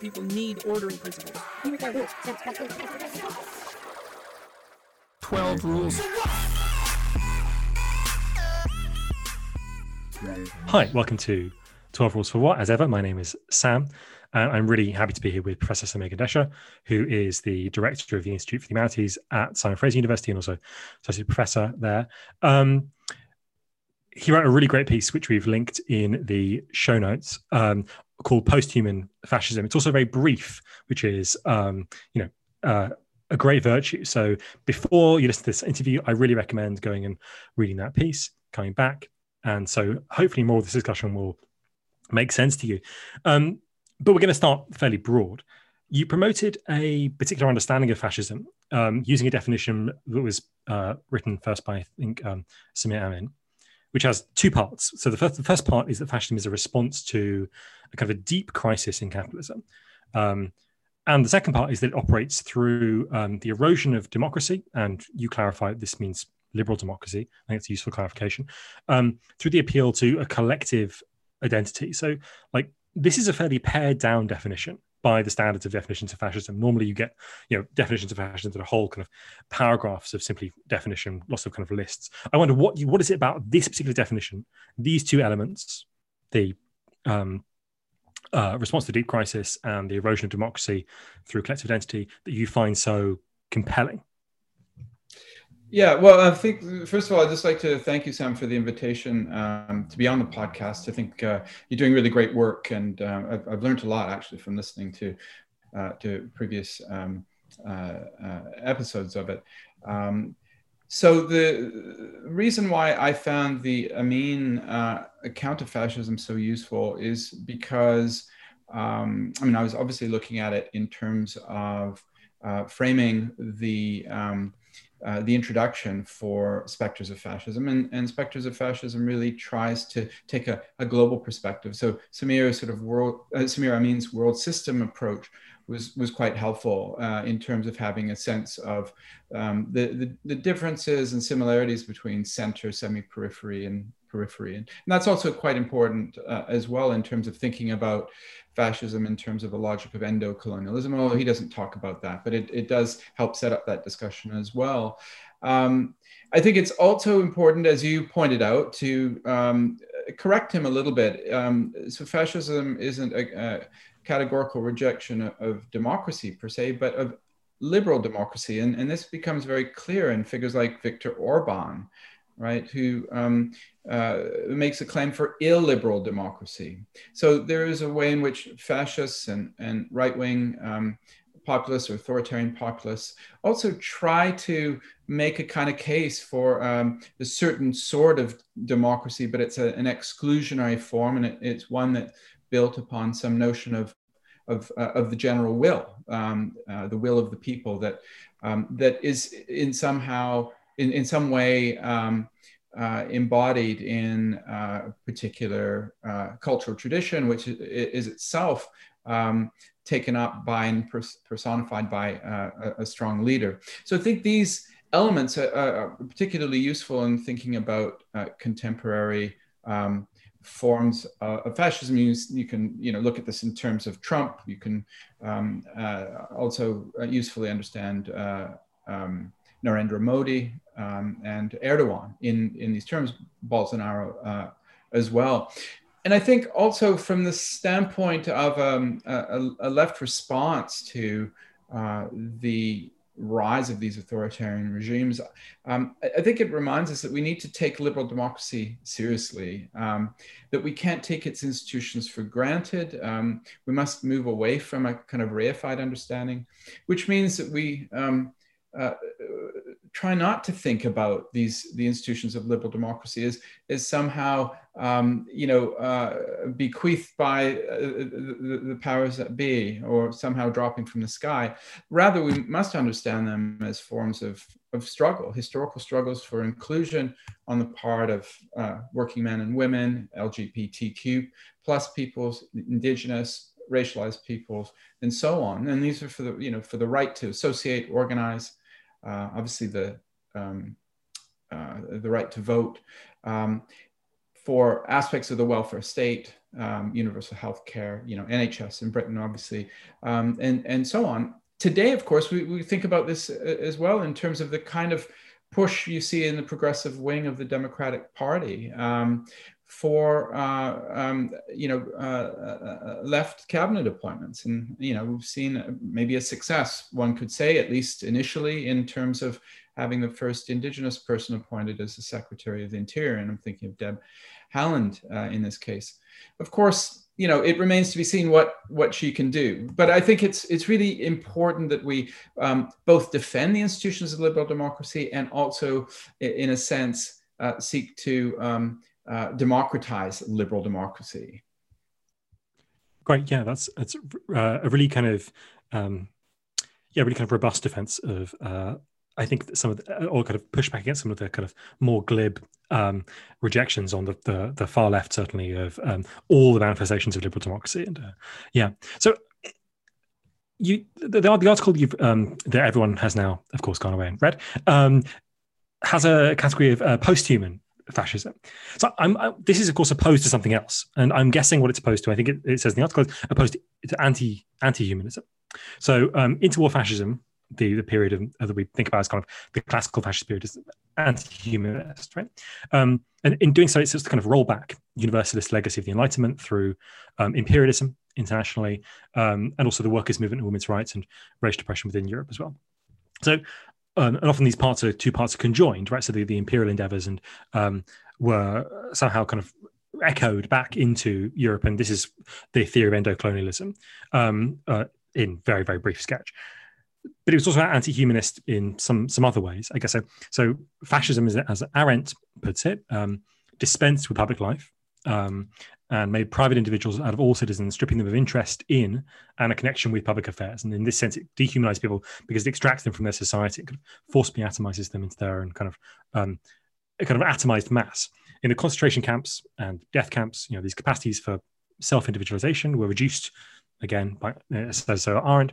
people need ordering principles. 12 rules. Hi, welcome to 12 Rules for What. As ever, my name is Sam. And I'm really happy to be here with Professor Samir Gandesha, who is the director of the Institute for the Humanities at Simon Fraser University and also associate professor there. Um, he wrote a really great piece, which we've linked in the show notes, um, called "Posthuman Fascism." It's also very brief, which is, um, you know, uh, a great virtue. So before you listen to this interview, I really recommend going and reading that piece, coming back, and so hopefully more of this discussion will make sense to you. Um, but we're going to start fairly broad. You promoted a particular understanding of fascism um, using a definition that was uh, written first by, I think, um, Samir Amin, which has two parts. So the first, the first part is that fascism is a response to a kind of a deep crisis in capitalism. Um, and the second part is that it operates through um, the erosion of democracy. And you clarify this means liberal democracy. I think it's a useful clarification. Um, through the appeal to a collective identity. So, like, this is a fairly pared down definition by the standards of definitions of fascism. Normally, you get you know definitions of fascism that are whole kind of paragraphs of simply definition, lots of kind of lists. I wonder what you, what is it about this particular definition, these two elements, the um, uh, response to deep crisis and the erosion of democracy through collective identity that you find so compelling? Yeah, well, I think first of all, I'd just like to thank you, Sam, for the invitation um, to be on the podcast. I think uh, you're doing really great work, and uh, I've, I've, learned a lot actually from listening to uh, to previous um, uh, uh, episodes of it. Um, so the reason why I found the Amin uh, account of fascism so useful is because um, I mean I was obviously looking at it in terms of framing the um, uh, the introduction for Spectres of Fascism. And, and Spectres of Fascism really tries to take a, a global perspective. So Samir's sort of world, uh, Samir Amin's world system approach was, was quite helpful uh, in terms of having a sense of um, the, the, the, differences and similarities between center, semi-periphery, and periphery. And, and that's also quite important uh, as well in terms of thinking about fascism in terms of a logic of endo-colonialism, although he doesn't talk about that, but it, it does help set up that discussion as well. Um, I think it's also important, as you pointed out, to um, correct him a little bit. Um, so fascism isn't a, a categorical rejection of, of, democracy per se, but of liberal democracy. And, and this becomes very clear in figures like Viktor Orban, right, who um, uh, makes a claim for illiberal democracy. So there is a way in which fascists and, and right wing um, populists or authoritarian populists also try to make a kind of case for um, a certain sort of democracy, but it's a, an exclusionary form and it, it's one that built upon some notion of of, uh, of the general will, um, uh, the will of the people that um, that is in somehow in, in some way um, uh, embodied in uh, a particular uh, cultural tradition, which is, itself um, taken up by and personified by uh, a, a, strong leader. So I think these elements are, are particularly useful in thinking about uh, contemporary um, forms of fascism. You, you, can you know look at this in terms of Trump. You can um, also usefully understand. Um, Narendra Modi um, and Erdogan in, in these terms, Bolsonaro uh, as well. And I think also from the standpoint of um, a, a, left response to uh, the rise of these authoritarian regimes, um, I think it reminds us that we need to take liberal democracy seriously, um, that we can't take its institutions for granted. Um, we must move away from a kind of reified understanding, which means that we um, uh, try not to think about these the institutions of liberal democracy as as somehow um, you know uh, bequeathed by uh, the, the, powers that be or somehow dropping from the sky. Rather, we must understand them as forms of of struggle, historical struggles for inclusion on the part of uh, working men and women, LGBTQ plus peoples, indigenous, racialized peoples, and so on. And these are for the you know for the right to associate, organize uh, obviously the um, uh, the right to vote, um, for aspects of the welfare state, um, universal health care, you know, NHS in Britain, obviously, um, and, and so on. Today, of course, we, we think about this uh, as well in terms of the kind of push you see in the progressive wing of the Democratic Party um, for uh, um, you know uh, uh, left cabinet appointments, and you know we've seen maybe a success, one could say, at least initially, in terms of having the first Indigenous person appointed as the Secretary of the Interior, and I'm thinking of Deb Haaland uh, in this case. Of course, you know it remains to be seen what what she can do. But i think it's it's really important that we um, both defend the institutions of liberal democracy and also in a sense uh, seek to um, uh, democratize liberal democracy. Great. Yeah that's that's uh, a really kind of um, yeah really kind of robust defense of uh, I think some of the, or kind of push back against some of the kind of more glib um, rejections on the, the, the far left, certainly of um, all the manifestations of liberal democracy. And uh, yeah, so you the, the article you've um, that everyone has now, of course, gone away and read um, has a category of uh, post-human fascism. So I'm, I, this is of course opposed to something else, and I'm guessing what it's opposed to. I think it, it says in the article opposed to, anti anti-humanism. So um, interwar fascism the, the period of, that we think about as kind of the classical fascist period is anti-humanist, right? Um, and in doing so, it's just to kind of roll back universalist legacy of the Enlightenment through um, imperialism internationally, um, and also the workers' movement and women's rights and racial oppression within Europe as well. So, um, and often these parts are two parts are conjoined, right? So the, the imperial endeavors and um, were somehow kind of echoed back into Europe, and this is the theory of endocolonialism um, uh, in very very brief sketch but it was also anti-humanist in some some other ways, I guess. So, so fascism, is, as Arendt puts it, um, dispensed with public life um, and made private individuals out of all citizens, stripping them of interest in and a connection with public affairs. And in this sense, it dehumanized people because it extracts them from their society. It kind of forcibly atomizes them into their own kind of um, kind of atomized mass. In the concentration camps and death camps, you know, these capacities for self-individualization were reduced again by uh, so Arendt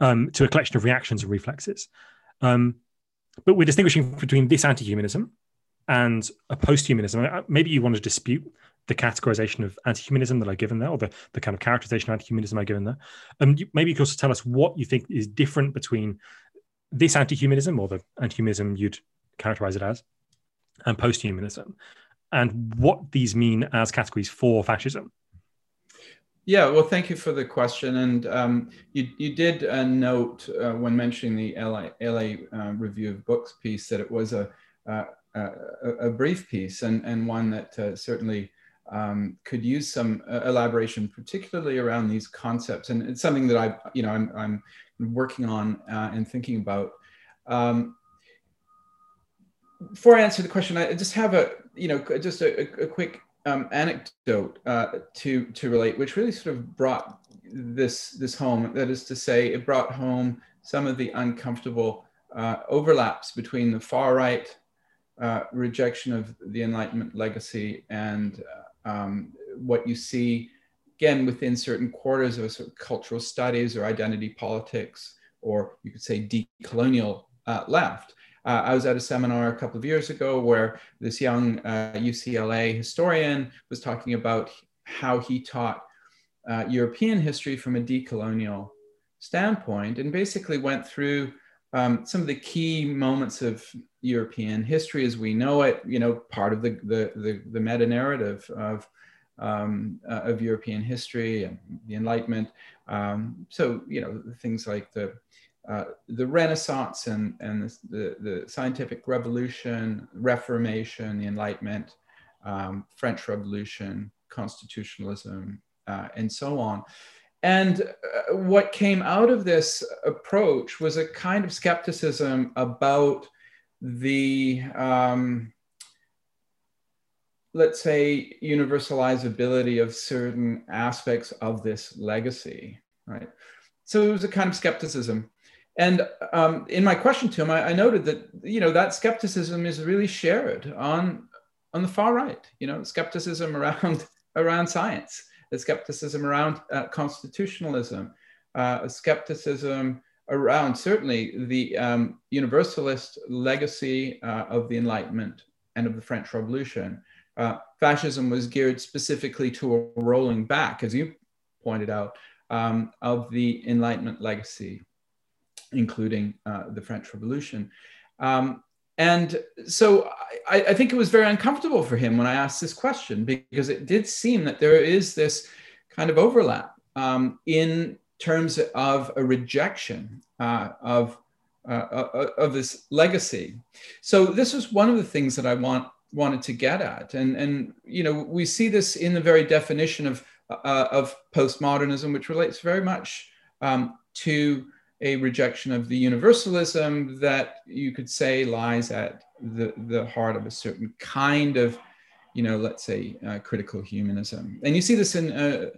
um, to a collection of reactions and reflexes. Um, but we're distinguishing between this anti-humanism and a post-humanism. Maybe you want to dispute the categorization of anti-humanism that I've given there, or the, the kind of characterization of anti-humanism I've given there. Um, you, maybe you could also tell us what you think is different between this anti-humanism, or the anti-humanism you'd characterize it as, and post-humanism, and what these mean as categories for fascism. Yeah, well, thank you for the question. And um, you, you did uh, note uh, when mentioning the LA, LA uh, Review of Books piece that it was a, a, a brief piece and, and one that uh, certainly um, could use some uh, elaboration, particularly around these concepts. And it's something that I, you know, I'm, I'm working on uh, and thinking about. Um, before I answer the question, I just have a, you know, just a, a quick um, anecdote uh, to to relate, which really sort of brought this this home. That is to say, it brought home some of the uncomfortable uh, overlaps between the far right uh, rejection of the Enlightenment legacy and uh, um, what you see again within certain quarters of sort of cultural studies or identity politics, or you could say decolonial uh, left. Uh, I was at a seminar a couple of years ago where this young uh, UCLA historian was talking about how he taught uh, European history from a decolonial standpoint and basically went through um, some of the key moments of European history as we know it, you know, part of the, the, the, the meta narrative of, um, uh, of European history and the Enlightenment. Um, so, you know, things like the uh, the Renaissance and, and the, the, scientific revolution, Reformation, the Enlightenment, um, French Revolution, constitutionalism, uh, and so on. And uh, what came out of this approach was a kind of skepticism about the, um, let's say, universalizability of certain aspects of this legacy, right? So it was a kind of skepticism and um, in my question to him, I, I, noted that you know that skepticism is really shared on on the far right. You know, skepticism around around science, the skepticism around uh, constitutionalism, uh, skepticism around certainly the um, universalist legacy uh, of the Enlightenment and of the French Revolution. Uh, fascism was geared specifically to a rolling back, as you pointed out, um, of the Enlightenment legacy, including uh, the French Revolution. Um, and so I, I, think it was very uncomfortable for him when I asked this question because it did seem that there is this kind of overlap um, in terms of a rejection uh, of, uh, uh of this legacy. So this was one of the things that I want wanted to get at, and and you know we see this in the very definition of uh, of postmodernism, which relates very much um, to a rejection of the universalism that you could say lies at the, the heart of a certain kind of, you know, let's say uh, critical humanism. And you see this in, uh,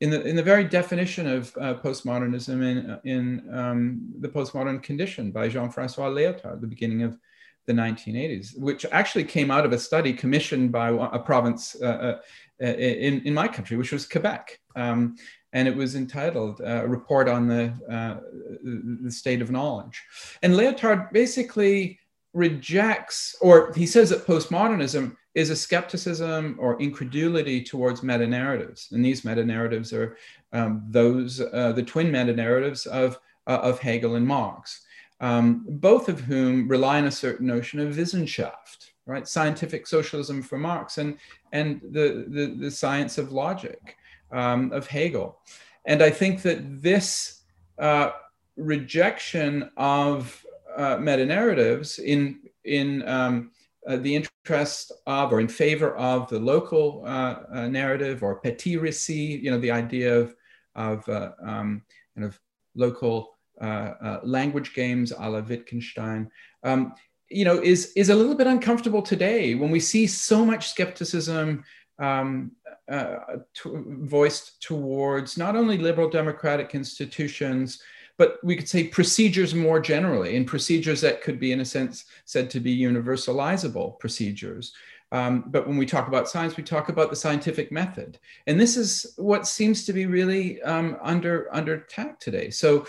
in, the, in the very definition of uh, postmodernism in, in um, The Postmodern Condition by Jean-Francois Lyotard, at the beginning of the 1980s, which actually came out of a study commissioned by a province uh, uh, in, in my country, which was Quebec. Um, and it was entitled uh, "A Report on the, uh, the State of Knowledge." And Lyotard basically rejects, or he says that postmodernism is a skepticism or incredulity towards meta narratives, and these meta narratives are um, those uh, the twin meta narratives of uh, of Hegel and Marx, um, both of whom rely on a certain notion of Wissenschaft, right? Scientific socialism for Marx and and the the, the science of logic um, of Hegel. And I think that this uh, rejection of uh, meta narratives in, in um, uh, the interest of or in favor of the local uh, uh, narrative or petit récit, you know, the idea of, of uh, um, kind of local language games a la Wittgenstein, um, you know, is, is a little bit uncomfortable today when we see so much skepticism um, uh, to, voiced towards not only liberal democratic institutions, but we could say procedures more generally, and procedures that could be, in a sense, said to be universalizable procedures. Um, but when we talk about science, we talk about the scientific method, and this is what seems to be really um, under under attack today. So,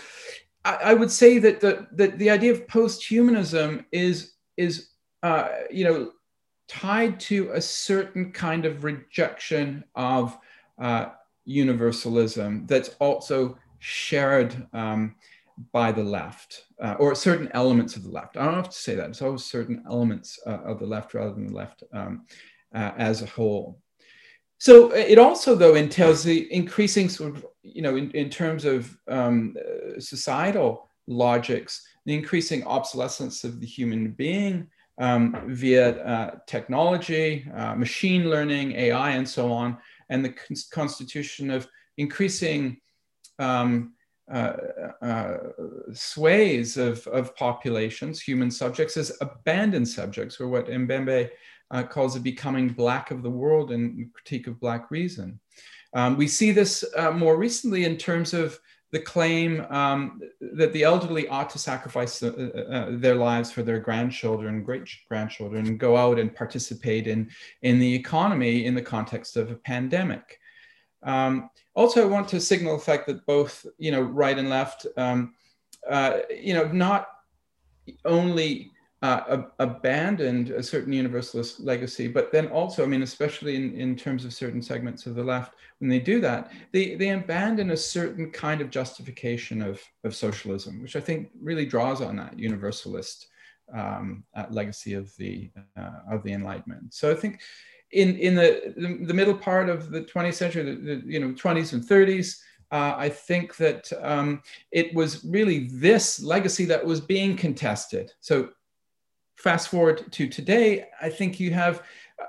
I, I would say that the, the the idea of post-humanism is is uh, you know tied to a certain kind of rejection of uh, universalism that's also shared um, by the left uh, or certain elements of the left. I don't have to say that. It's always certain elements uh, of the left rather than the left um, uh, as a whole. So it also, though, entails the increasing sort of, you know, in, in terms of um, societal logics, the increasing obsolescence of the human being, um, via uh, technology, uh, machine learning, AI, and so on, and the con- constitution of increasing um, uh, uh, sways of, of populations, human subjects, as abandoned subjects, or what Mbembe uh, calls the becoming black of the world and critique of black reason. Um, we see this uh, more recently in terms of the claim um, that the elderly ought to sacrifice uh, uh, uh, their lives for their grandchildren, great grandchildren, go out and participate in, in the economy in the context of a pandemic. Um, also, I want to signal the fact that both, you know, right and left, um, uh, you know, not only uh, abandoned a certain universalist legacy, but then also, I mean, especially in, in terms of certain segments of the left, when they do that, they, they abandon a certain kind of justification of, of socialism, which I think really draws on that universalist um, uh, legacy of the, uh, of the Enlightenment. So I think in, in the, the, the middle part of the 20th century, the, the you know, 20s and 30s, uh, I think that um, it was really this legacy that was being contested. So fast forward to today, I think you have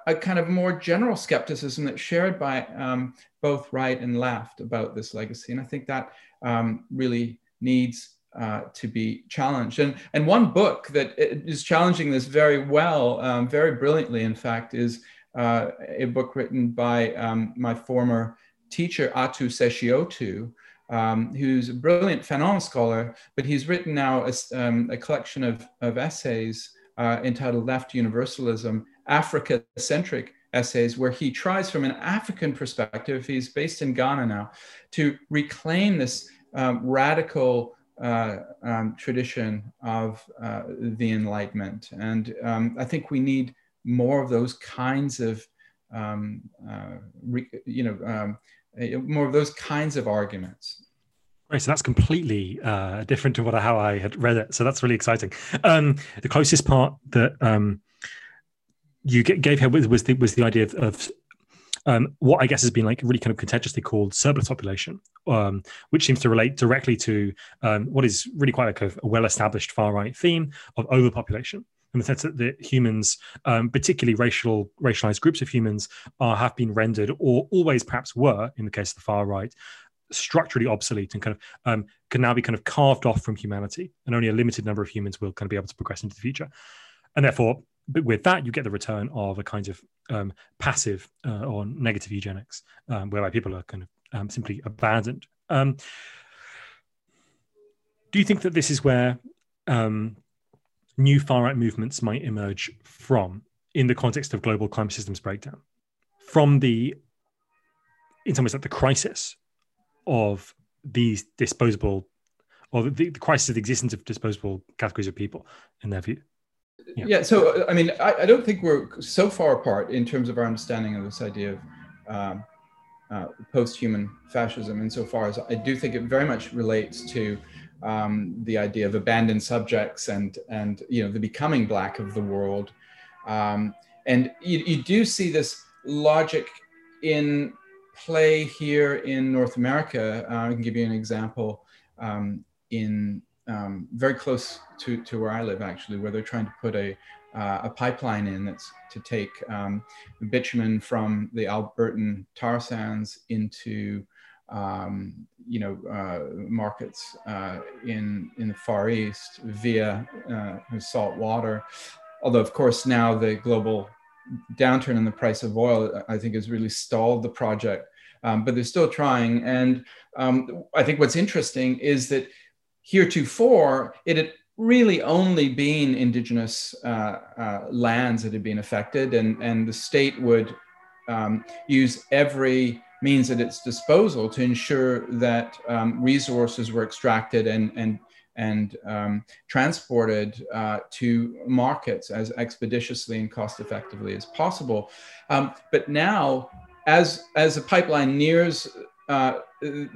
a kind of more general skepticism that's shared by um, both right and left about this legacy. And I think that um, really needs uh, to be challenged. And, and one book that is challenging this very well, um, very brilliantly, in fact, is uh, a book written by um, my former teacher, Ato Sekyi-Otu, um, who's a brilliant Fanon scholar, but he's written now a, um, a collection of, of essays uh, entitled Left Universalism, Africa centric essays, where he tries from an African perspective, he's based in Ghana now, to reclaim this um, radical uh, um, tradition of uh, the Enlightenment. And um, I think we need more of those kinds of um, uh, re, you know, um, more of those kinds of arguments. Right, so that's completely uh, different to what how I had read it. So that's really exciting. Um, the closest part that um, you gave here was the was the idea of, of um, what I guess has been like really kind of contentiously called surplus population, um, which seems to relate directly to um, what is really quite like a, a well-established far-right theme of overpopulation in the sense that the humans, um, particularly racial racialized groups of humans, are have been rendered, or always perhaps were, in the case of the far right, structurally obsolete and kind of um, can now be kind of carved off from humanity, and only a limited number of humans will kind of be able to progress into the future, and therefore. With that, you get the return of a kind of um, passive uh, or negative eugenics, um, whereby people are kind of um, simply abandoned. Um, do you think that this is where um, new far right movements might emerge from in the context of global climate systems breakdown from the in some ways like the crisis of these disposable or the, the crisis of the existence of disposable categories of people in their view. Yeah, yeah so i mean I, I, don't think we're so far apart in terms of our understanding of this idea of um, uh, post-human fascism insofar as i do think it very much relates to um, the idea of abandoned subjects and and you know the becoming black of the world. Um, and you, you do see this logic in play here in North America. Uh, I can give you an example um, in um, very close to, to where I live, actually, where they're trying to put a, uh, a pipeline in that's to take um, bitumen from the Albertan tar sands into um, you know, uh, markets uh, in in the Far East via uh, salt water. Although, of course, now the global downturn in the price of oil, I think, has really stalled the project. Um, but they're still trying. And um, I think what's interesting is that heretofore it had really only been indigenous uh, uh, lands that had been affected, and and the state would um, use every means at its disposal to ensure that um, resources were extracted and, and, and um, transported uh, to markets as expeditiously and cost effectively as possible. Um, but now, as, as the pipeline nears uh, the,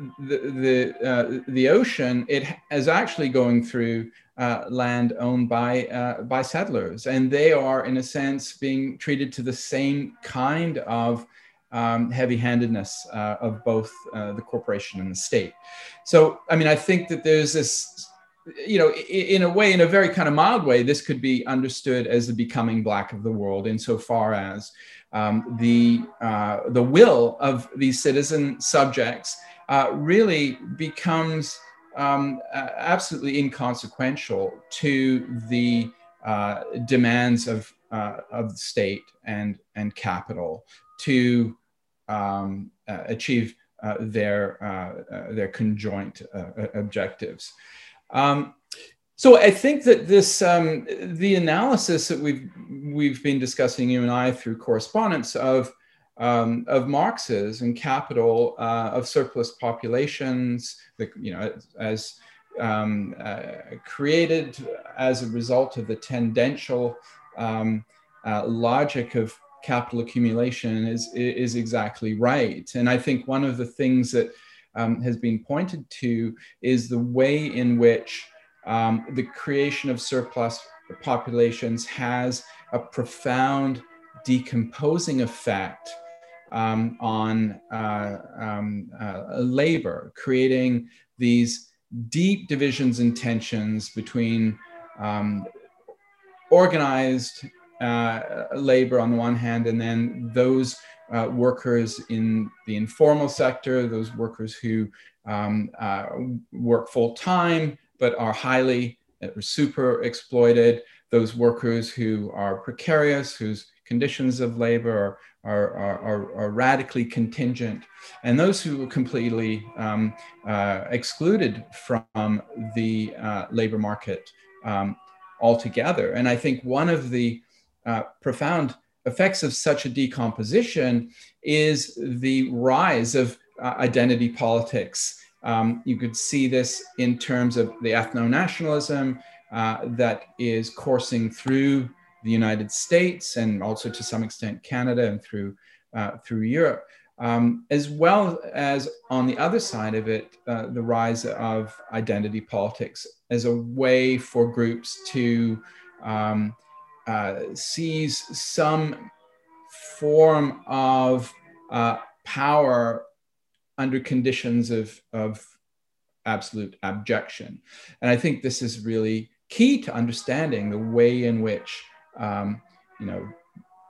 the, uh, the ocean, it is actually going through uh, land owned by, uh, by settlers. And they are, in a sense, being treated to the same kind of um, heavy-handedness uh, of both uh, the corporation and the state. So, I mean, I think that there's this, you know, in a way, in a very kind of mild way, this could be understood as the becoming black of the world, insofar as um, the uh, the will of these citizen subjects uh, really becomes um, absolutely inconsequential to the uh, demands of uh, of the state and and capital to um, uh, achieve uh, their their conjoint objectives. Um, so I think that this um, the analysis that we've we've been discussing you and I through correspondence of um, of Marx's and capital uh, of surplus populations, the, you know, as um, created as a result of the tendential um, logic of capital accumulation is, is exactly right. And I think one of the things that um, has been pointed to is the way in which um, the creation of surplus populations has a profound decomposing effect um, on uh, um, uh, labor, creating these deep divisions and tensions between um, organized uh, labor on the one hand, and then those uh, workers in the informal sector, those workers who um, uh, work full time but are highly uh, super exploited, those workers who are precarious, whose conditions of labor are, are, are, are radically contingent, and those who are completely um, uh, excluded from the uh, labor market um, altogether. And I think one of the uh, profound effects of such a decomposition is the rise of uh, identity politics. Um, you could see this in terms of the ethno nationalism uh, that is coursing through the United States and also to some extent Canada and through uh, through Europe, um, as well as on the other side of it, uh, the rise of identity politics as a way for groups to um, uh, seize some form of uh, power under conditions of, of absolute abjection. And I think this is really key to understanding the way in which um, you know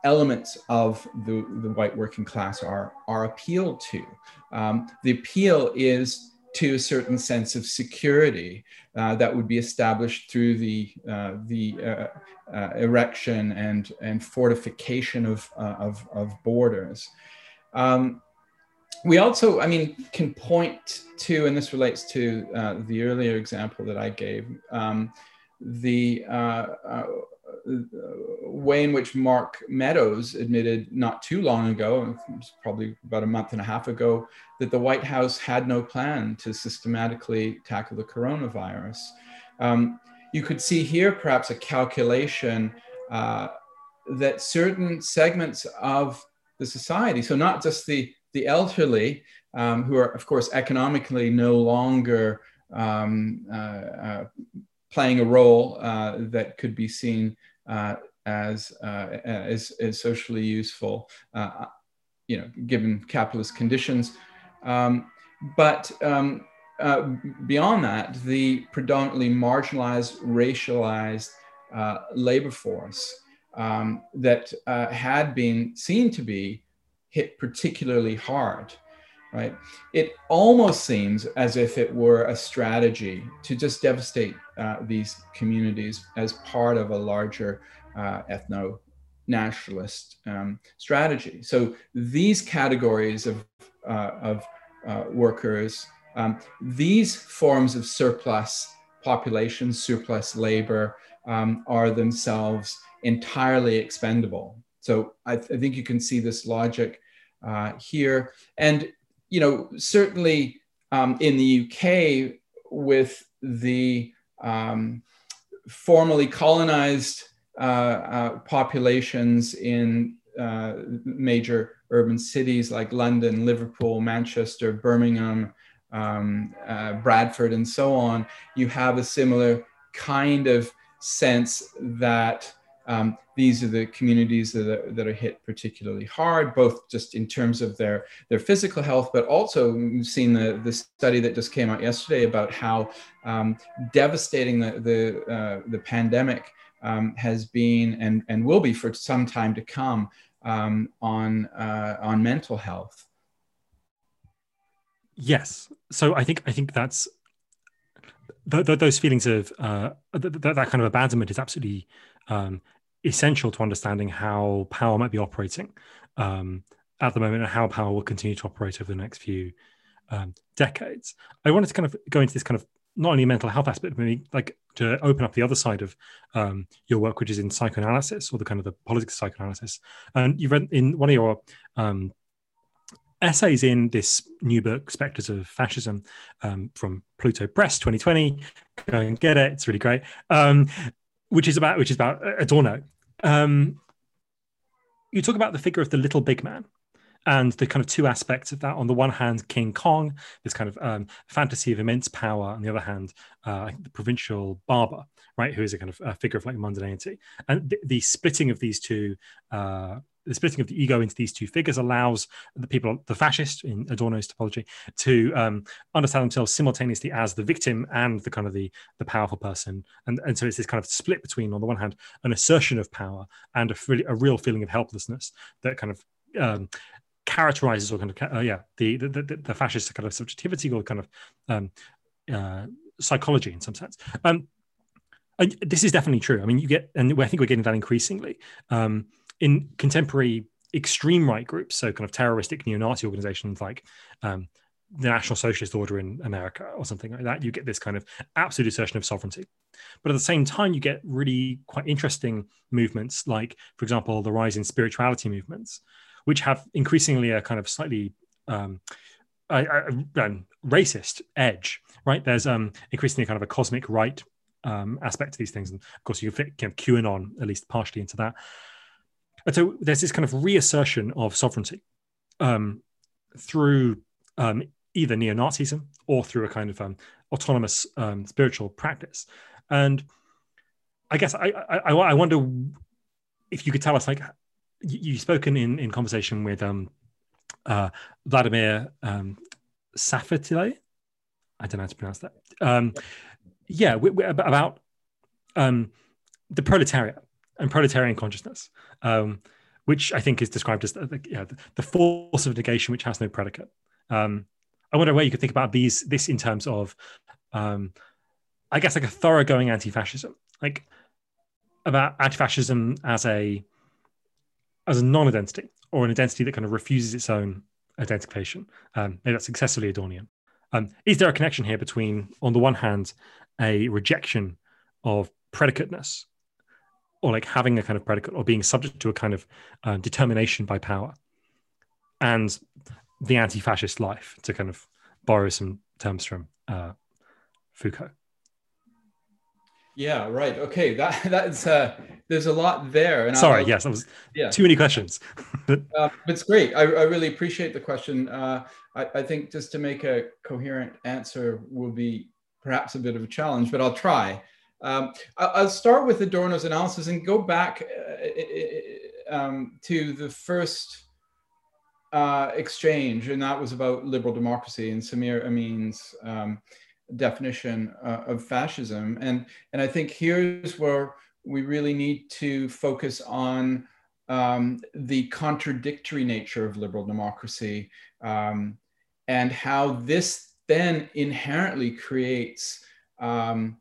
elements of the, the white working class are, are appealed to. Um, the appeal is to a certain sense of security uh, that would be established through the, uh, the uh, uh erection and, and fortification of, uh, of, of, borders. Um, we also, I mean, can point to, and this relates to uh, the earlier example that I gave, um, the way in which Mark Meadows admitted not too long ago, probably about a month and a half ago, that the White House had no plan to systematically tackle the coronavirus. Um, you could see here perhaps a calculation uh, that certain segments of the society, so not just the, the elderly, um, who are, of course, economically no longer um, uh, uh, playing a role uh, that could be seen uh, as, uh, as, as socially useful, uh, you know, given capitalist conditions. Um, but um, uh, beyond that, the predominantly marginalized, racialized labor force um, that had been seen to be hit particularly hard right? It almost seems as if it were a strategy to just devastate uh, these communities as part of a larger uh, ethno nationalist um, strategy. So these categories of, uh, of uh, workers, um, these forms of surplus population, surplus labor, um, are themselves entirely expendable. So I, th- I, think you can see this logic uh, here. And you know, certainly um, in the UK with the um, formerly colonized uh, uh, populations in uh, major urban cities like London, Liverpool, Manchester, Birmingham, um, uh, Bradford, and so on, you have a similar kind of sense that um, these are the communities that are, that are hit particularly hard, both just in terms of their, their physical health, but also we've seen the, the study that just came out yesterday about how um, devastating the, the, uh, the pandemic um, has been and, and will be for some time to come um, on, uh, on mental health. Yes. So I think I think that's th- th- those feelings of uh, th- that kind of abandonment is absolutely um, essential to understanding how power might be operating um, at the moment and how power will continue to operate over the next few um, decades. I wanted to kind of go into this kind of not only mental health aspect, but maybe like to open up the other side of um, your work, which is in psychoanalysis or the kind of the politics of psychoanalysis. And you read in one of your um, essays in this new book, Spectres of Fascism, um, from Pluto Press 2020. Go and get it; it's really great. Which is about which is about Adorno. Um, you talk about the figure of the little big man and the kind of two aspects of that. On the one hand, King Kong, this kind of um, fantasy of immense power. On the other hand, uh, the provincial barber, right, who is a kind of a figure of like mundanity. And the, the splitting of these two uh, the splitting of the ego into these two figures allows the people, the fascist in Adorno's topology, to um, understand themselves simultaneously as the victim and the kind of the the powerful person, and and so it's this kind of split between, on the one hand, an assertion of power and a, really, a real feeling of helplessness that kind of um, characterizes or kind of uh, yeah the, the the, the fascist kind of subjectivity or kind of um, uh, psychology in some sense. Um, and this is definitely true. I mean, you get, and I think we're getting that increasingly. Um, in contemporary extreme right groups, so kind of terroristic neo-Nazi organizations like um, the National Socialist Order in America or something like that, you get this kind of absolute assertion of sovereignty. But at the same time, you get really quite interesting movements, like, for example, the rise in spirituality movements, which have increasingly a kind of slightly um, a, a, a racist edge, right? There's um, increasingly kind of a cosmic right um, aspect to these things. And of course, you can fit kind of QAnon at least partially into that. And so there's this kind of reassertion of sovereignty um, through um, either neo-Nazism or through a kind of um, autonomous um, spiritual practice. And I guess I, I, I wonder if you could tell us, like, you, have spoken in, in conversation with um, uh, Vladimir um, Safatle. I don't know how to pronounce that. Um, yeah, we, we, about the proletariat and proletarian consciousness, um, which I think is described as the, yeah, the, force of negation which has no predicate. Um, I wonder where you could think about these this in terms of, um, I guess, like a thoroughgoing anti-fascism, like about anti-fascism as a as a non-identity or an identity that kind of refuses its own identification. Um, maybe that's successfully Adornian. Um, is there a connection here between, on the one hand, a rejection of predicateness, or like having a kind of predicate, or being subject to a kind of uh, determination by power, and the anti-fascist life, to kind of borrow some terms from uh, Foucault? Yeah, right. Okay, that that's uh, there's a lot there. And Sorry, I'll, yes, that was yeah. too many questions. uh, it's great. I, I really appreciate the question. Uh, I, I think just to make a coherent answer will be perhaps a bit of a challenge, but I'll try. Um, I'll start with Adorno's analysis and go back uh, um, to the first uh, exchange, and that was about liberal democracy and Samir Amin's um, definition uh, of fascism. And, and I think here's where we really need to focus on um, the contradictory nature of liberal democracy um, and how this then inherently creates um,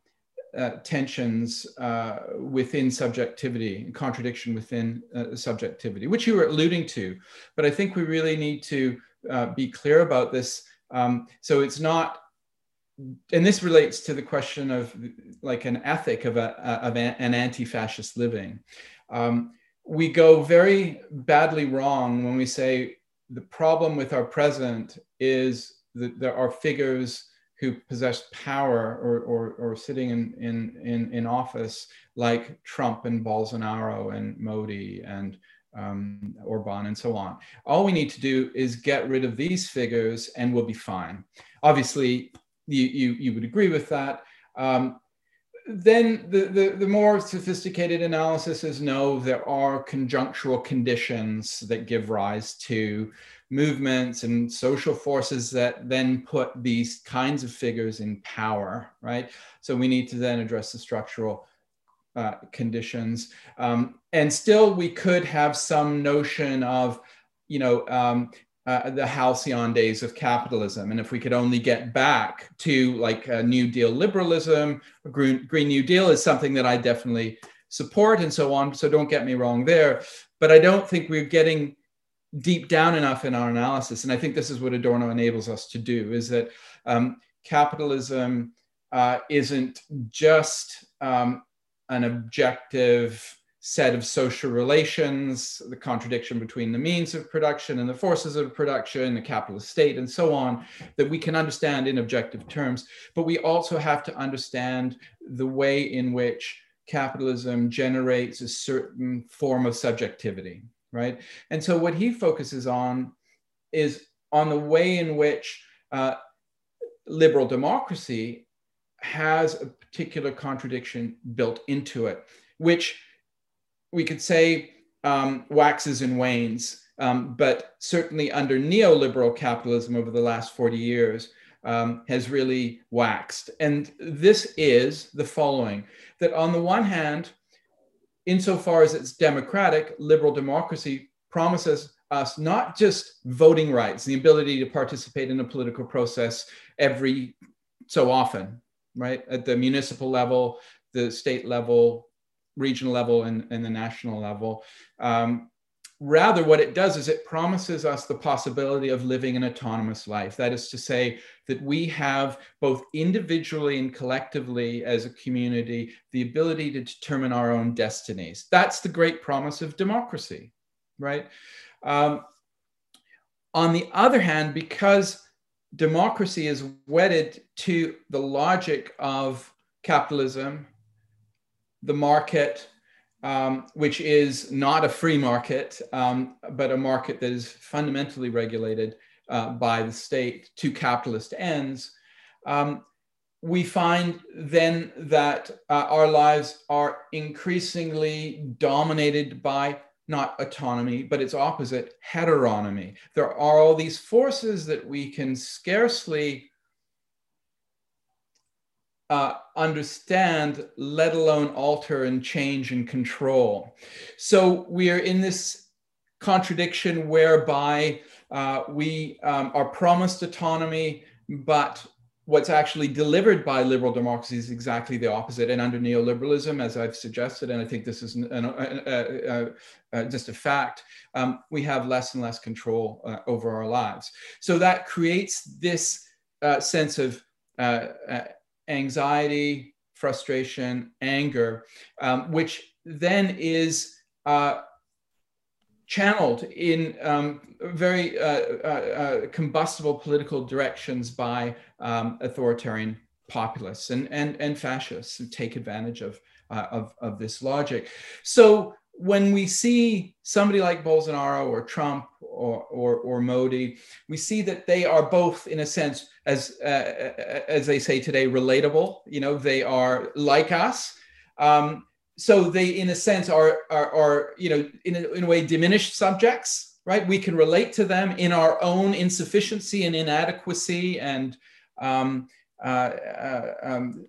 uh, tensions uh, within subjectivity, contradiction within uh, subjectivity, which you were alluding to. But I think we really need to uh, be clear about this. Um, so it's not and this relates to the question of like an ethic of, a, of an anti-fascist living. Um, we go very badly wrong when we say the problem with our present is that there are figures who possess power or, or, or sitting in, in, in, in office like Trump and Bolsonaro and Modi and um, Orban and so on. All we need to do is get rid of these figures and we'll be fine. Obviously, you, you, you would agree with that. Um, then the, the, the, more sophisticated analysis is no, there are conjunctural conditions that give rise to movements and social forces that then put these kinds of figures in power, right? So we need to then address the structural uh, conditions. Um, and still, we could have some notion of, you know, um, uh, the halcyon days of capitalism. And if we could only get back to like New Deal liberalism, Green, Green New Deal is something that I definitely support and so on. So don't get me wrong there. But I don't think we're getting deep down enough in our analysis. And I think this is what Adorno enables us to do is that um, capitalism uh, isn't just um, an objective set of social relations, the contradiction between the means of production and the forces of production, the capitalist state, and so on, that we can understand in objective terms. But we also have to understand the way in which capitalism generates a certain form of subjectivity, right? And so what he focuses on is on the way in which uh, liberal democracy has a particular contradiction built into it, which we could say um, waxes and wanes, um, but certainly under neoliberal capitalism over the last 40 years um, has really waxed. And this is the following that on the one hand, insofar as it's democratic, liberal democracy promises us not just voting rights, the ability to participate in a political process every so often, right? At the municipal level, the state level, regional level and, and the national level. Um, rather, what it does is it promises us the possibility of living an autonomous life. That is to say, that we have both individually and collectively as a community the ability to determine our own destinies. That's the great promise of democracy, right? Um, on the other hand, because democracy is wedded to the logic of capitalism the market um, which is not a free market, um, but a market that is fundamentally regulated uh, by the state to capitalist ends, um, we find then that uh, our lives are increasingly dominated by not autonomy, but its opposite, heteronomy. There are all these forces that we can scarcely uh, understand, let alone alter and change and control. So we are in this contradiction whereby uh, we um, are promised autonomy, but what's actually delivered by liberal democracy is exactly the opposite. And under neoliberalism, as I've suggested, and I think this is an, an, just a fact, um, we have less and less control uh, over our lives. So that creates this uh, sense of uh, anxiety, frustration, anger, um, which then is channeled in um, very uh, uh, uh, combustible political directions by um, authoritarian populists and, and, and fascists who take advantage of, uh, of, of this logic. So when we see somebody like Bolsonaro or Trump or, or, or Modi, we see that they are both, in a sense, as, uh, uh, as they say today, relatable. You know, they are like us. Um, so they in a sense are are, are you know in a, in a way diminished subjects right we can relate to them in our own insufficiency and inadequacy and um, uh, uh, um,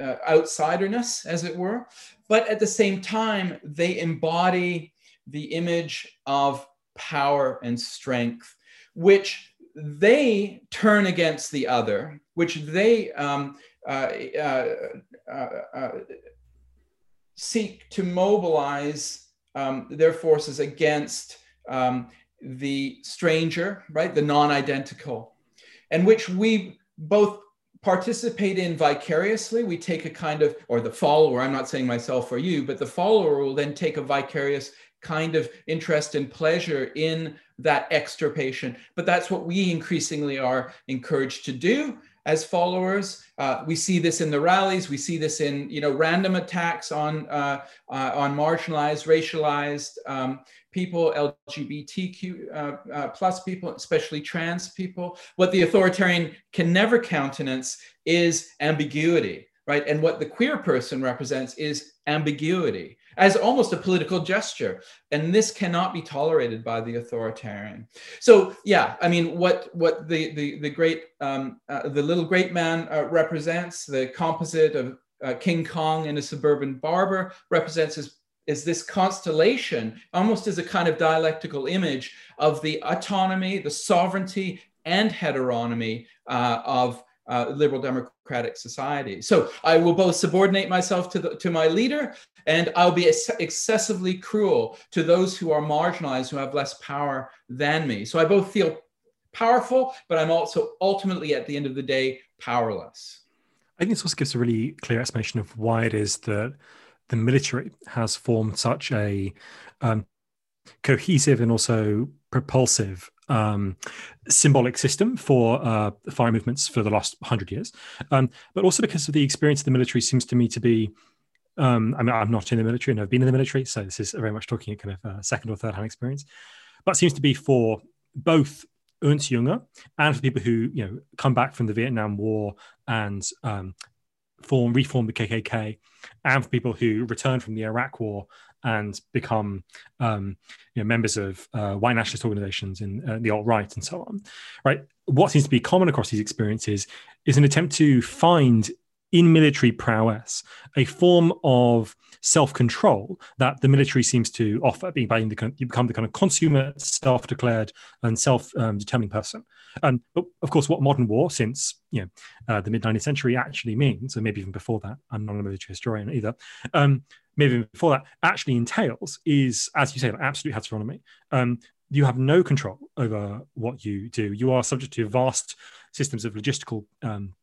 uh, outsiderness as it were but at the same time they embody the image of power and strength which they turn against the other which they um, uh, uh, uh, seek to mobilize um, their forces against um, the stranger, right, the non identical, and which we both participate in vicariously. We take a kind of, or the follower, I'm not saying myself or you, but the follower will then take a vicarious kind of interest and pleasure in that extirpation. But that's what we increasingly are encouraged to do as followers. Uh, we see this in the rallies. We see this in you know random attacks on uh, uh, on marginalized, racialized um, people, LGBTQ uh, uh, plus people, especially trans people. What the authoritarian can never countenance is ambiguity, right? And what the queer person represents is ambiguity as almost a political gesture and this cannot be tolerated by the authoritarian so yeah i mean what what the the, the great um, uh, the little great man uh, represents the composite of uh, king kong and a suburban barber represents as is this constellation almost as a kind of dialectical image of the autonomy the sovereignty and heteronomy uh, of uh, liberal democratic society. So I will both subordinate myself to, the, to my leader and I'll be ex- excessively cruel to those who are marginalized, who have less power than me. So I both feel powerful, but I'm also ultimately at the end of the day powerless. I think this also gives a really clear explanation of why it is that the military has formed such a um, cohesive and also propulsive um, symbolic system for uh, fire movements for the last hundred years, um, but also because of the experience of the military seems to me to be. Um, I mean, I'm not in the military and I've been in the military, so this is very much talking kind of a second or third hand experience, but seems to be for both Ernst Jünger and for people who you know come back from the Vietnam War and um, form reform the KKK, and for people who return from the Iraq War and become um, you know, members of uh, white nationalist organizations in uh, the alt right and so on. Right. What seems to be common across these experiences is an attempt to find in military prowess a form of self-control that the military seems to offer being by the, you become the kind of consummate self-declared and self-determining person. Um, but of course what modern war since you know uh, the mid-19th century actually means and maybe even before that i'm not a military historian either um, maybe even before that actually entails is as you say absolute heteronomy. Um, you have no control over what you do. You are subject to vast systems of logistical um,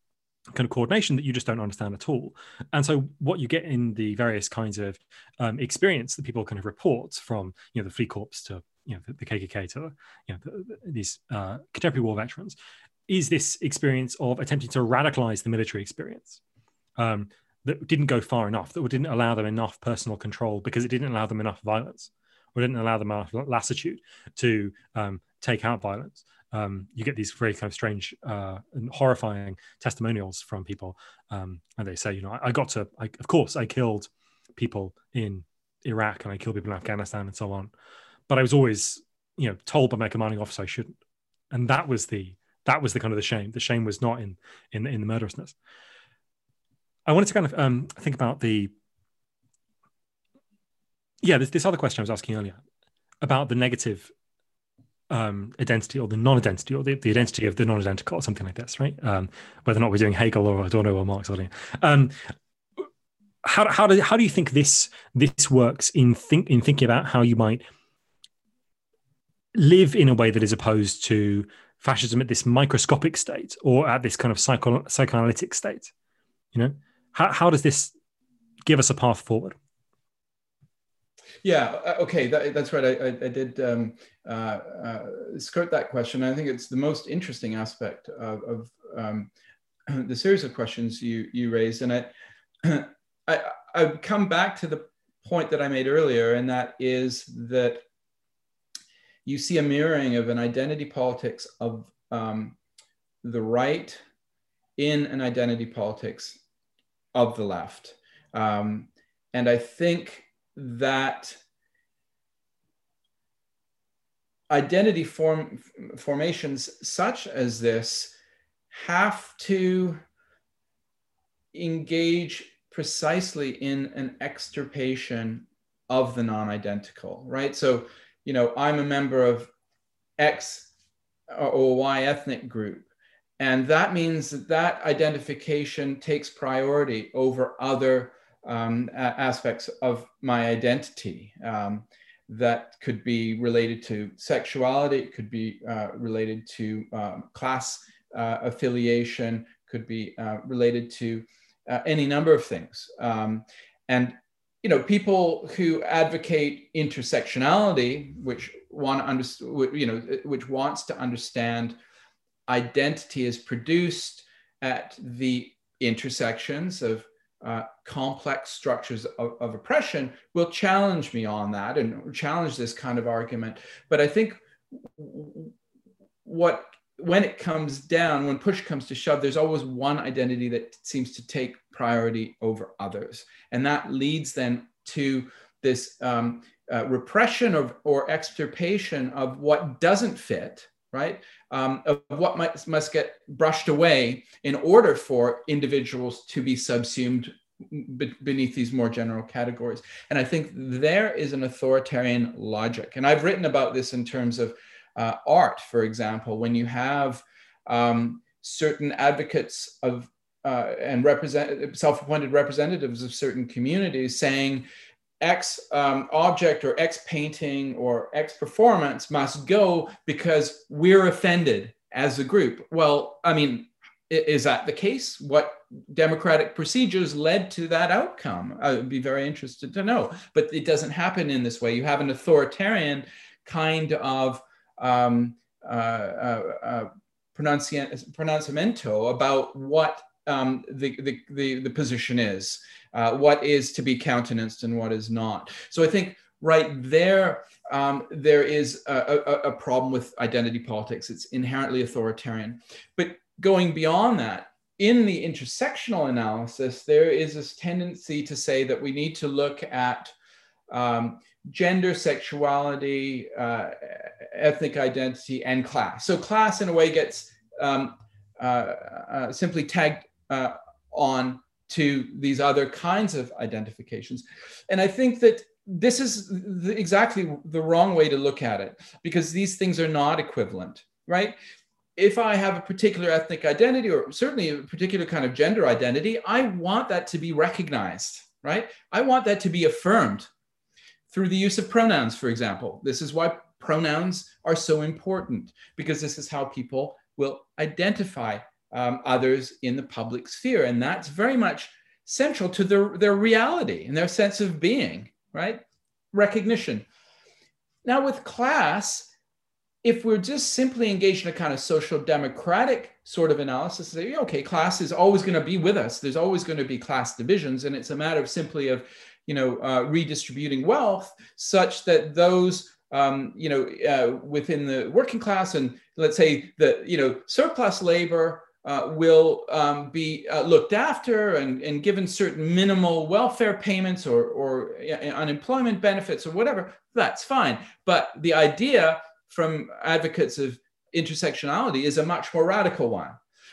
kind of coordination that you just don't understand at all. And so what you get in the various kinds of um, experience that people kind of report from, you know, the Freikorps to, you know, the, the KKK to, you know, the, the, these uh, contemporary war veterans, is this experience of attempting to radicalize the military experience. Um, that didn't go far enough, that didn't allow them enough personal control because it didn't allow them enough violence or didn't allow them enough lassitude to um, take out violence. Um, you get these very kind of strange uh, and horrifying testimonials from people, um, and they say, you know, I, I got to, I, of course, I killed people in Iraq and I killed people in Afghanistan and so on, but I was always, you know, told by my commanding officer I shouldn't, and that was the that was the kind of the shame. The shame was not in in in the murderousness. I wanted to kind of um, think about the yeah this, this other question I was asking earlier about the negative um, identity or the non-identity or the, the identity of the non-identical or something like this, right? Um, whether or not we're doing Hegel or Adorno or Marx or um, how how do how do you think this this works in think in thinking about how you might live in a way that is opposed to fascism at this microscopic state or at this kind of psycho, psychoanalytic state? You know, how, how does this give us a path forward? Yeah, uh, okay, that, that's right. I, I, I did um, skirt that question. I think it's the most interesting aspect of, of um, the series of questions you, you raised. And I, I, I come back to the point that I made earlier, and that is that you see a mirroring of an identity politics of um, the right in an identity politics of the left. Um, and I think that identity form, formations such as this have to engage precisely in an extirpation of the non-identical right so you know i'm a member of x or y ethnic group and that means that that identification takes priority over other um, aspects of my identity. Um, that could be related to sexuality, it could be uh, related to um, class uh, affiliation, could be uh, related to uh, any number of things. Um, and you know, people who advocate intersectionality, which want to understand, you know, which wants to understand identity is produced at the intersections of uh, complex structures of, of, oppression will challenge me on that and challenge this kind of argument. But I think what when it comes down, when push comes to shove, there's always one identity that seems to take priority over others, and that leads then to this um, uh, repression of, or extirpation of what doesn't fit right? Um, of what must, must get brushed away in order for individuals to be subsumed beneath these more general categories. And I think there is an authoritarian logic. And I've written about this in terms of uh, art, for example, when you have um, certain advocates of uh, and represent self-appointed representatives of certain communities saying X um, object or X painting or X performance must go because we're offended as a group. Well, I mean, is that the case? What democratic procedures led to that outcome? I would be very interested to know. But it doesn't happen in this way. You have an authoritarian kind of um, uh, uh, uh, pronunciamento about what um, the, the, the, the position is uh, what is to be countenanced and what is not. So I think right there, um, there is a, a, a, problem with identity politics. It's inherently authoritarian. But going beyond that, in the intersectional analysis, there is this tendency to say that we need to look at um, gender, sexuality, uh, ethnic identity, and class. So class, in a way, gets um, uh, uh, simply tagged uh, on to these other kinds of identifications. And I think that this is the, exactly the wrong way to look at it because these things are not equivalent, right? If I have a particular ethnic identity or certainly a particular kind of gender identity, I want that to be recognized, right? I want that to be affirmed through the use of pronouns, for example. This is why pronouns are so important because this is how people will identify um, others in the public sphere. And that's very much central to their, their reality and their sense of being, right? Recognition. Now, with class, if we're just simply engaged in a kind of social democratic sort of analysis, say, okay, class is always going to be with us. There's always going to be class divisions, and it's a matter of simply of, you know, uh, redistributing wealth such that those, um, you know, uh, within the working class and let's say the, you know, surplus labor uh, will um, be uh, looked after and, and given certain minimal welfare payments or, or unemployment benefits or whatever, that's fine. But the idea from advocates of intersectionality is a much more radical one.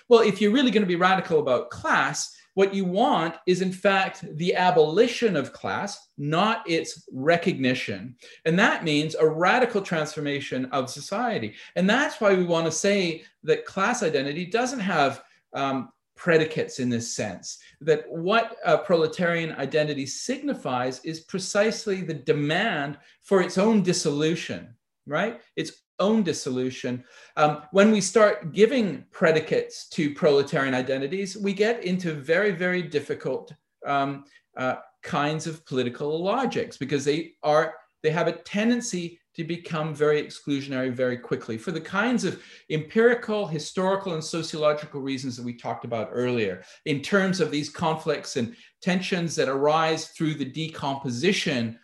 Well, if you're really going to be radical about class, what you want is, in fact, the abolition of class, not its recognition. And that means a radical transformation of society. And that's why we want to say that class identity doesn't have um, predicates in this sense, that what a proletarian identity signifies is precisely the demand for its own dissolution right? Its own dissolution. Um, when we start giving predicates to proletarian identities, we get into very, very difficult um, uh, kinds of political logics because they are they have a tendency to become very exclusionary very quickly for the kinds of empirical, historical, and sociological reasons that we talked about earlier in terms of these conflicts and tensions that arise through the decomposition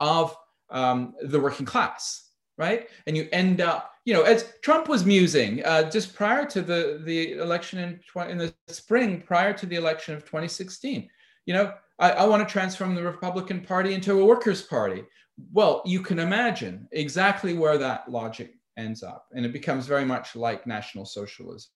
of um, the working class right? And you end up, you know, as Trump was musing uh, just prior to the the election in in the spring, prior to the election of 2016. You know, I, I want to transform the Republican Party into a workers' party. Well, you can imagine exactly where that logic ends up, and it becomes very much like National Socialism.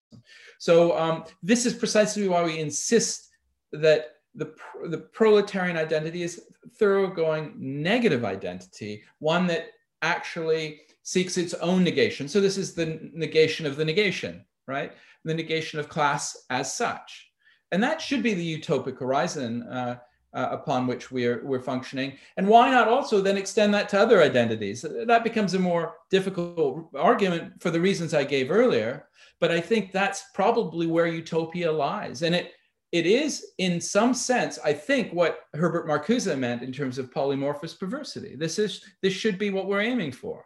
So um, this is precisely why we insist that the, the proletarian identity is thoroughgoing negative identity, one that actually seeks its own negation. So this is the negation of the negation, right? The negation of class as such. And that should be the utopic horizon uh, uh, upon which we're, we're functioning. And why not also then extend that to other identities? That becomes a more difficult argument for the reasons I gave earlier. But I think that's probably where utopia lies. And it, it is in some sense i think what herbert marcuse meant in terms of polymorphous perversity. This is this should be what we're aiming for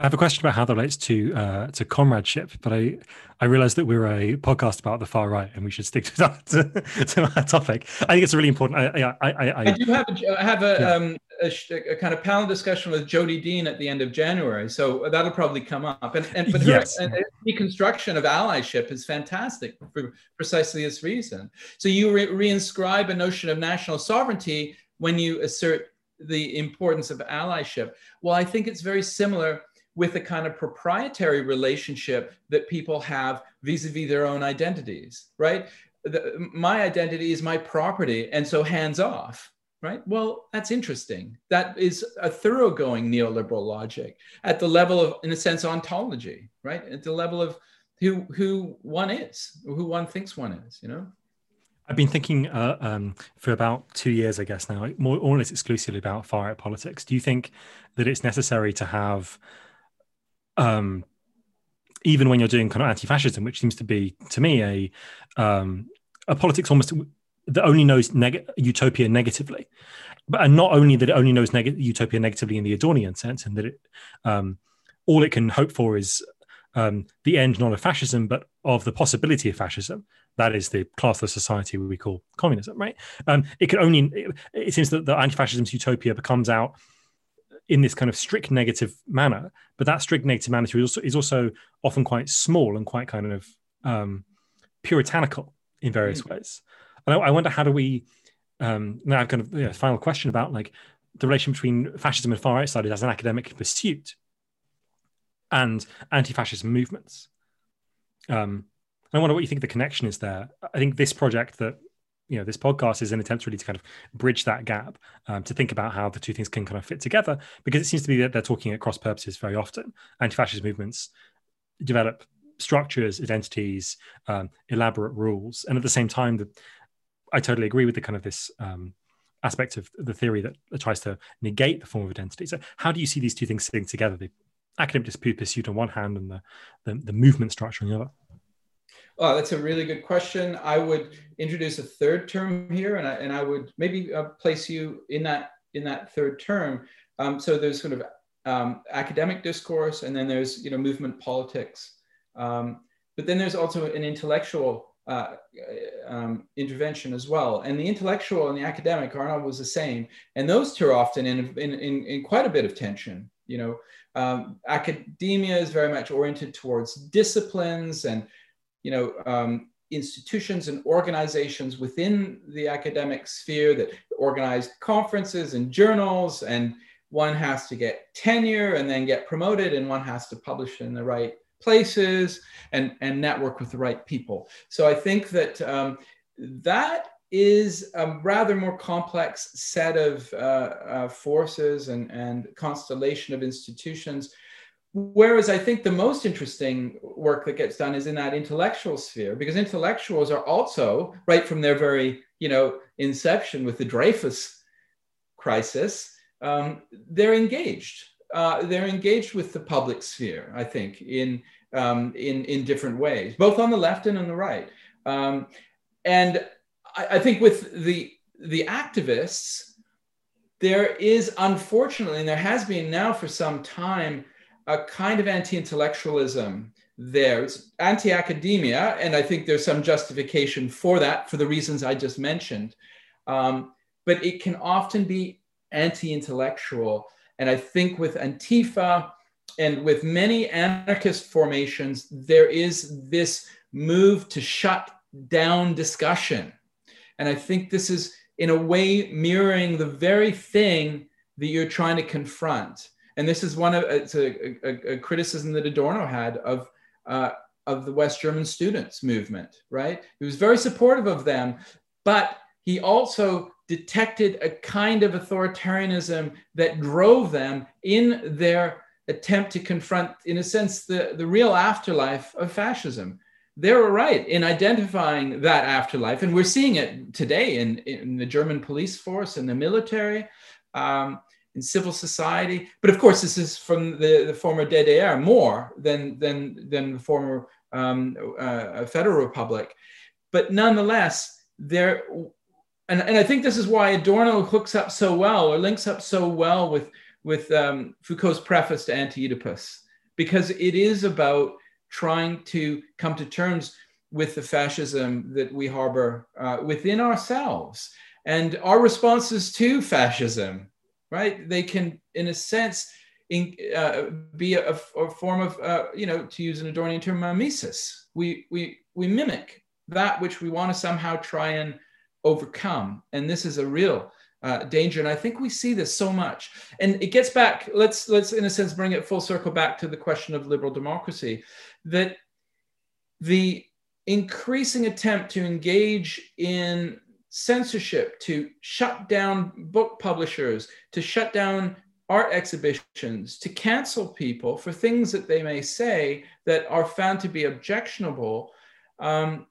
I have a question about how that relates to uh, to comradeship, but I I realize that we're a podcast about the far right, and we should stick to that to, to that topic. I think it's really important. I I I, I do have a, I have a, yeah. um, a, a, kind of panel discussion with Jodi Dean at the end of January, so that'll probably come up. And and but her yes. and deconstruction of allyship is fantastic for precisely this reason. So you re- reinscribe a notion of national sovereignty when you assert the importance of allyship. Well, I think it's very similar with the kind of proprietary relationship that people have vis-a-vis their own identities right? The, my identity is my property and so hands off right? Well that's interesting. That is a thoroughgoing neoliberal logic at the level of in a sense ontology right? At the level of who who one is who one thinks one is you know? I've been thinking uh, um, for about two years, I guess now, more or less exclusively about far right politics. Do you think that it's necessary to have um, even when you're doing kind of anti-fascism, which seems to be to me a um, a politics almost that only knows neg- utopia negatively, but and not only that it only knows neg- utopia negatively in the Adornian sense, and that it um, all it can hope for is um, the end not of fascism, but of the possibility of fascism. That is the classless society we call communism, right? Um, it can only. It, it seems that the anti-fascism's utopia becomes out in this kind of strict negative manner, but that strict negative manner is also, is also often quite small and quite kind of um, puritanical in various mm. ways. And I, I, wonder how do we um, now? I've kind of know, final question about like the relation between fascism and far right studies as an academic pursuit and anti-fascist movements. Um, I wonder what you think the connection is there. I think this project that you know this podcast is an attempt really to kind of bridge that gap um, to think about how the two things can kind of fit together because it seems to be that they're talking at cross purposes very often. Anti-fascist movements develop structures identities um, elaborate rules. And at the same time the, i totally agree with the kind of this um, aspect of the theory that tries to negate the form of identity. So how do you see these two things sitting together? The academic pursuit on one hand and the, the, the movement structure on the other Oh, that's a really good question. I would introduce a third term here, and I, and I would maybe uh, place you in that in that third term. Um, so there's sort of um, academic discourse, and then there's you know movement politics. Um, but then there's also an intellectual uh, um, intervention as well. And the intellectual and the academic are not always the same. And those two are often in, in, in, in quite a bit of tension. You know, um, academia is very much oriented towards disciplines and, you know, um, institutions and organizations within the academic sphere that organize conferences and journals and one has to get tenure and then get promoted and one has to publish in the right places and, and network with the right people. So I think that um, that is a rather more complex set of uh, uh, forces and, and constellation of institutions. Whereas I think the most interesting work that gets done is in that intellectual sphere, because intellectuals are also, right from their very, you know, inception with the Dreyfus crisis, um, they're engaged uh, they're engaged with the public sphere, I think, in, um, in, in different ways, both on the left and on the right. Um, and I, I, think with the, the activists, there is unfortunately, and there has been now for some time, a kind of anti intellectualism there. It's anti academia, and I think there's some justification for that for the reasons I just mentioned. Um, but it can often be anti intellectual and I think with Antifa and with many anarchist formations, there is this move to shut down discussion. And I think this is, in a way, mirroring the very thing that you're trying to confront. And this is one of it's a, a, a criticism that Adorno had of uh, of the West German students movement. Right, he was very supportive of them, but he also detected a kind of authoritarianism that drove them in their attempt to confront, in a sense, the, the real afterlife of fascism. They were right in identifying that afterlife, and we're seeing it today in, in the German police force and the military, um, in civil society. But of course, this is from the, the former DDR more than, than, than the former um, uh, Federal Republic. But nonetheless, there and, and I think this is why Adorno hooks up so well or links up so well with, with um, Foucault's preface to Anti-Oedipus, because it is about trying to come to terms with the fascism that we harbor uh, within ourselves and our responses to fascism, right? They can, in a sense, in, uh, be a, a, form of, uh, you know, to use an Adornian term, mimesis. We, we, we mimic that which we want to somehow try and overcome. And this is a real uh, danger. And I think we see this so much. And it gets back, let's, let's in a sense bring it full circle back to the question of liberal democracy, that the increasing attempt to engage in censorship, to shut down book publishers, to shut down art exhibitions, to cancel people for things that they may say that are found to be objectionable, um,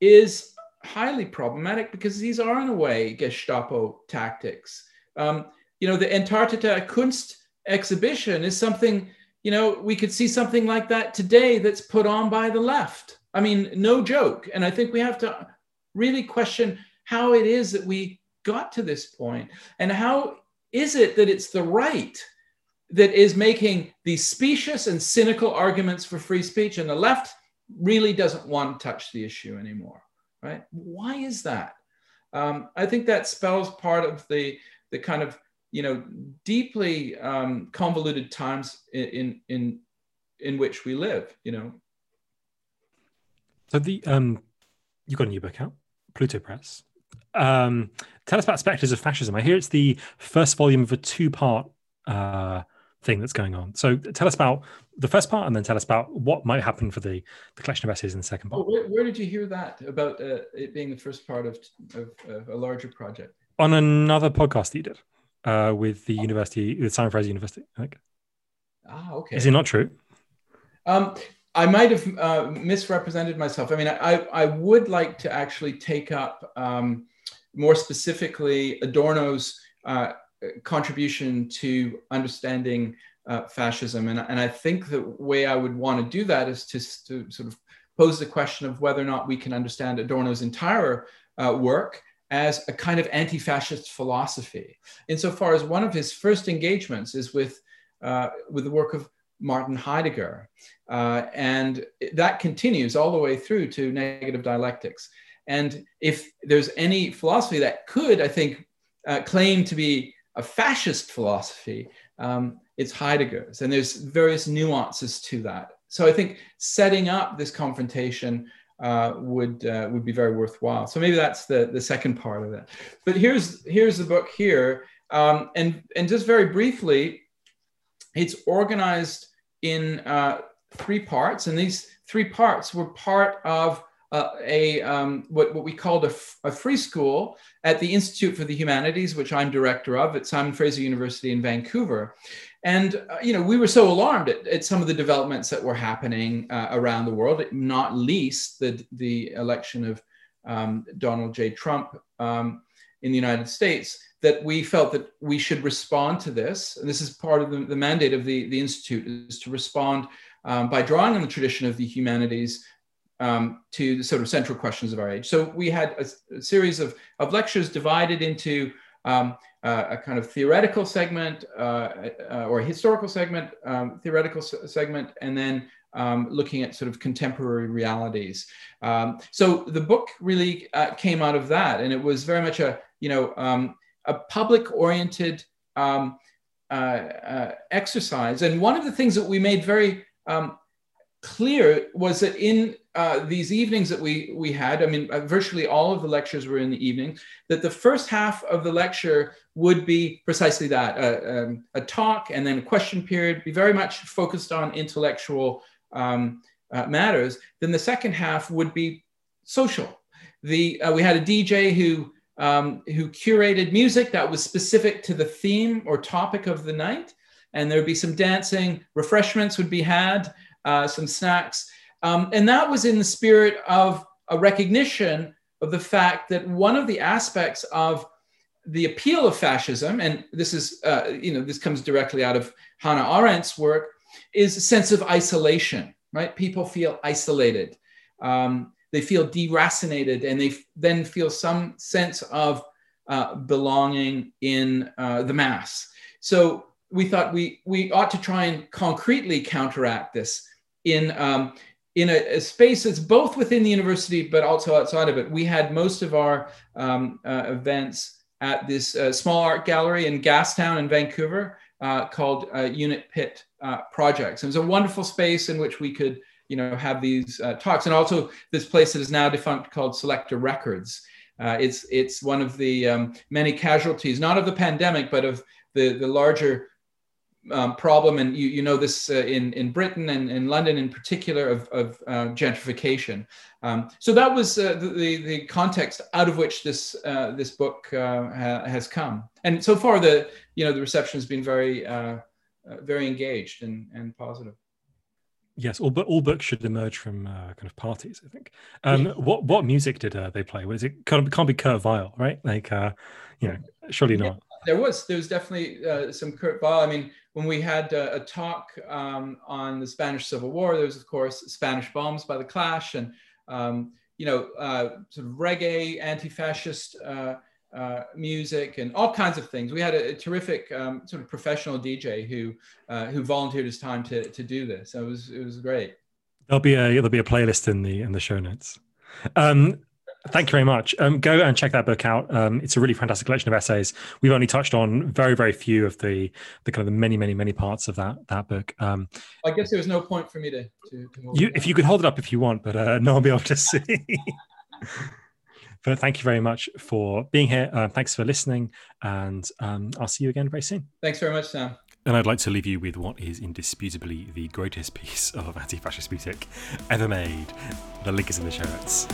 is highly problematic because these are in a way Gestapo tactics. Um, you know, the Entartete Kunst exhibition is something, you know, we could see something like that today that's put on by the left. I mean, no joke. And I think we have to really question how it is that we got to this point and how is it that it's the right that is making these specious and cynical arguments for free speech and the left really doesn't want to touch the issue anymore right? Why is that? Um, I think that spells part of the the kind of you know deeply um, convoluted times in in in which we live. You know. So the um, you got a new book out, Pluto Press. Um, tell us about Spectres of Fascism. I hear it's the first volume of a two part uh, thing that's going on. So tell us about the first part, and then tell us about what might happen for the, the collection of essays in the second part. Where, where, did you hear that about uh, it being the first part of, of, of, a larger project? On another podcast that you did uh, with the oh. university, with Simon Fraser University. I think. Ah, okay. Is it not true? Um, I might have uh, misrepresented myself. I mean, I, I would like to actually take up um, more specifically Adorno's uh, contribution to understanding uh, fascism. And, and I think the way I would want to do that is to, to sort of pose the question of whether or not we can understand Adorno's entire uh, work as a kind of anti fascist philosophy. Insofar as one of his first engagements is with uh, with the work of Martin Heidegger. Uh, and that continues all the way through to negative dialectics. And if there's any philosophy that could, I think, uh, claim to be a fascist philosophy, um, it's Heidegger's. And there's various nuances to that. So I think setting up this confrontation uh, would uh, would be very worthwhile. So maybe that's the the second part of it. But here's here's the book here, um, and and just very briefly, it's organized in uh, three parts, and these three parts were part of uh, a um, what, what we called a, a free school at the Institute for the Humanities, which I'm director of at Simon Fraser University in Vancouver. And uh, you know, we were so alarmed at, at, some of the developments that were happening uh, around the world, not least the the election of um, Donald J. Trump um, in the United States, that we felt that we should respond to this. And this is part of the, the mandate of the, the institute is to respond um, by drawing on the tradition of the humanities um, to the sort of central questions of our age. So we had a, a series of, of lectures divided into um, uh, a kind of theoretical segment uh, uh, or a historical segment, um, theoretical segment, and then um, looking at sort of contemporary realities. Um, so the book really uh, came out of that, and it was very much a you know um, a public-oriented um, uh, uh, exercise. And one of the things that we made very clear was that in uh, these evenings that we we had, I mean, uh, virtually all of the lectures were in the evening. That the first half of the lecture would be precisely that: uh, um, a talk and then a question period, be very much focused on intellectual um, uh, matters. Then the second half would be social. The uh, we had a DJ who um, who curated music that was specific to the theme or topic of the night, and there'd be some dancing. Refreshments would be had, uh, some snacks um, and that was in the spirit of a recognition of the fact that one of the aspects of the appeal of fascism, and this is, uh, you know, this comes directly out of Hannah Arendt's work, is a sense of isolation, right? People feel isolated. Um, they feel deracinated and they f- then feel some sense of uh, belonging in uh, the mass. So we thought we, we ought to try and concretely counteract this in, um, in a, a, space that's both within the university but also outside of it. We had most of our um, uh, events at this uh, small art gallery in Gastown in Vancouver uh, called uh, Unit Pitt uh, Projects. It was a wonderful space in which we could, you know, have these uh, talks, and also this place that is now defunct called Selector Records. it's it's one of the um, many casualties, not of the pandemic, but of the the larger um, problem, and you, you know this uh, in, in Britain and in London in particular, of, of uh, gentrification. Um, so that was uh, the, the context out of which this, uh, this book uh, ha- has come. And so far, the, you know, the reception has been very, uh, very engaged and, and positive. Yes, all, all books should emerge from kind of parties. I think. Um, what what music did they play? Was it can't, can't be Kurt Weill, right? Like, you know, surely not. Yeah, there was there was definitely some Kurt Weill. I mean, when we had a, a talk um, on the Spanish Civil War, there was of course Spanish Bombs by the Clash, and um, you know uh, sort of reggae, anti-fascist uh, uh, music, and all kinds of things. We had a, a terrific um, sort of professional DJ who uh, who volunteered his time to to do this. it was it was great. There'll be a there'll be a playlist in the in the show notes. Um, Thank you very much. Um, go and check that book out. Um, it's a really fantastic collection of essays. We've only touched on very, very few of the the kind of the many, many, many parts of that that book. Um, I guess there was no point for me to. to, to you, if you could hold it up if you want, but uh, no one will be able to see. but thank you very much for being here. Uh, thanks for listening, and um, I'll see you again very soon. Thanks very much, Sam. And I'd like to leave you with what is indisputably the greatest piece of anti-fascist music ever made. The link is in the show notes.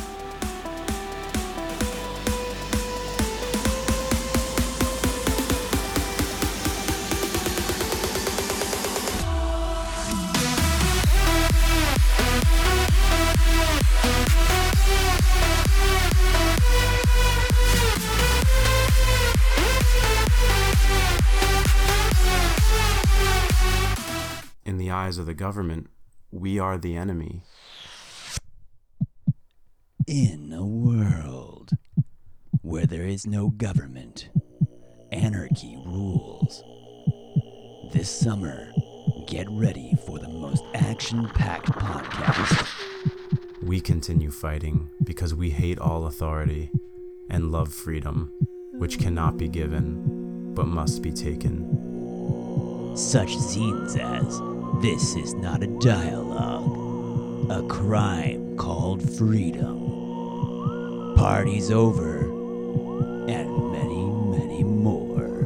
Government, we are the enemy. In a world where there is no government, anarchy rules. This summer, Get ready for the most action packed podcast. We continue fighting because we hate all authority and love freedom, which cannot be given, but must be taken. Such scenes as This is not a dialogue, a crime called freedom, Party's over, and many, many more.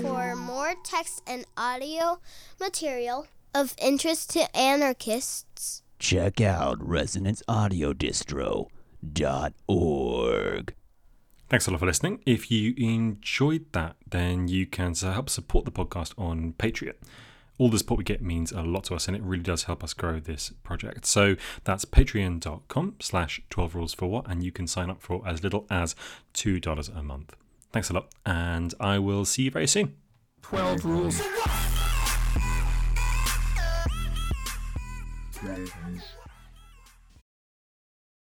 For more text and audio material of interest to anarchists, Check out resonanceaudiodistro.org. Thanks a lot for listening. If you enjoyed that, then you can help support the podcast on Patreon. All the support we get means a lot to us, and it really does help us grow this project. So that's patreon.com slash 12 rules for what, and you can sign up for as little as $2 a month. Thanks a lot, and I will see you very soon. 12 rules.